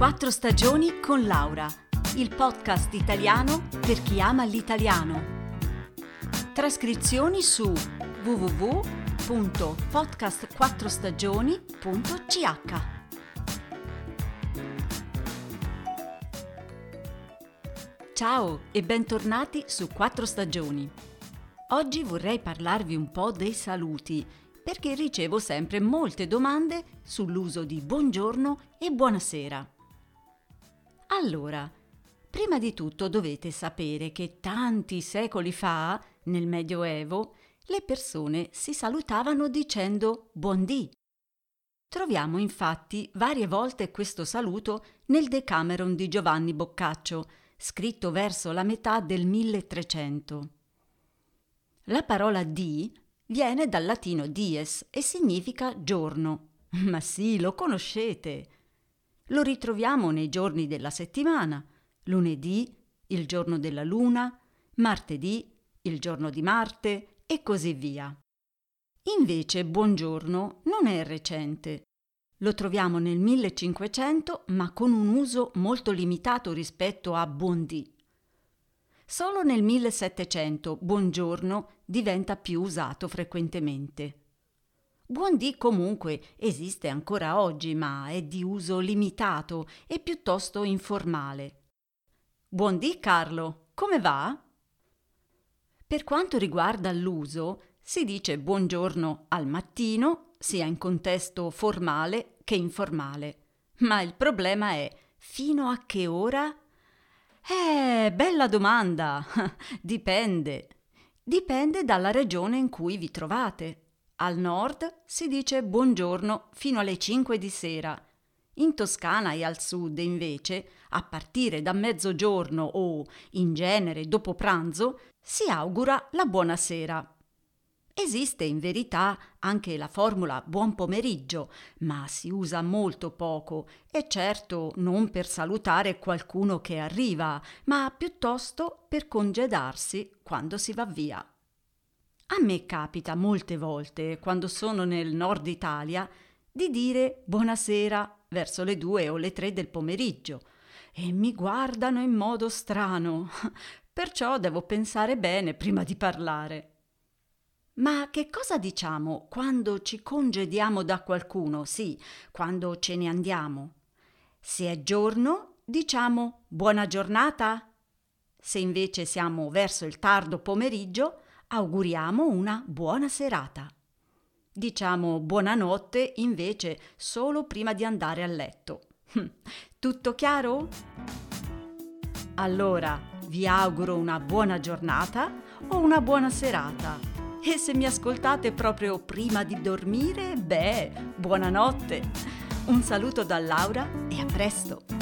Quattro stagioni con Laura, il podcast italiano per chi ama l'italiano. Trascrizioni su www.podcastquattrostagioni.ch. Ciao e bentornati su Quattro Stagioni. Oggi vorrei parlarvi un po' dei saluti, perché ricevo sempre molte domande sull'uso di buongiorno e buonasera. Allora, prima di tutto dovete sapere che tanti secoli fa, nel Medioevo, le persone si salutavano dicendo buondì. Troviamo infatti varie volte questo saluto nel Decameron di Giovanni Boccaccio, scritto verso la metà del 1300. La parola di viene dal latino dies e significa giorno. Ma sì, lo conoscete. Lo ritroviamo nei giorni della settimana, lunedì, il giorno della luna, martedì, il giorno di Marte e così via. Invece buongiorno non è recente. Lo troviamo nel 1500 ma con un uso molto limitato rispetto a buondì. Solo nel 1700 buongiorno diventa più usato frequentemente. Buondì comunque esiste ancora oggi, ma è di uso limitato e piuttosto informale. Buondì Carlo, come va? Per quanto riguarda l'uso, si dice buongiorno al mattino, sia in contesto formale che informale. Ma il problema è fino a che ora? Eh, bella domanda. Dipende. Dipende dalla regione in cui vi trovate. Al nord si dice buongiorno fino alle 5 di sera. In Toscana e al sud, invece, a partire da mezzogiorno o, in genere, dopo pranzo, si augura la buonasera. Esiste in verità anche la formula buon pomeriggio, ma si usa molto poco e certo non per salutare qualcuno che arriva, ma piuttosto per congedarsi quando si va via. A me capita molte volte, quando sono nel nord Italia, di dire buonasera verso le due o le tre del pomeriggio e mi guardano in modo strano, perciò devo pensare bene prima di parlare. Ma che cosa diciamo quando ci congediamo da qualcuno, sì, quando ce ne andiamo? Se è giorno, diciamo buona giornata. Se invece siamo verso il tardo pomeriggio, auguriamo una buona serata. Diciamo buonanotte invece solo prima di andare a letto. Tutto chiaro? Allora vi auguro una buona giornata o una buona serata. E se mi ascoltate proprio prima di dormire, beh, buonanotte. Un saluto da Laura e a presto.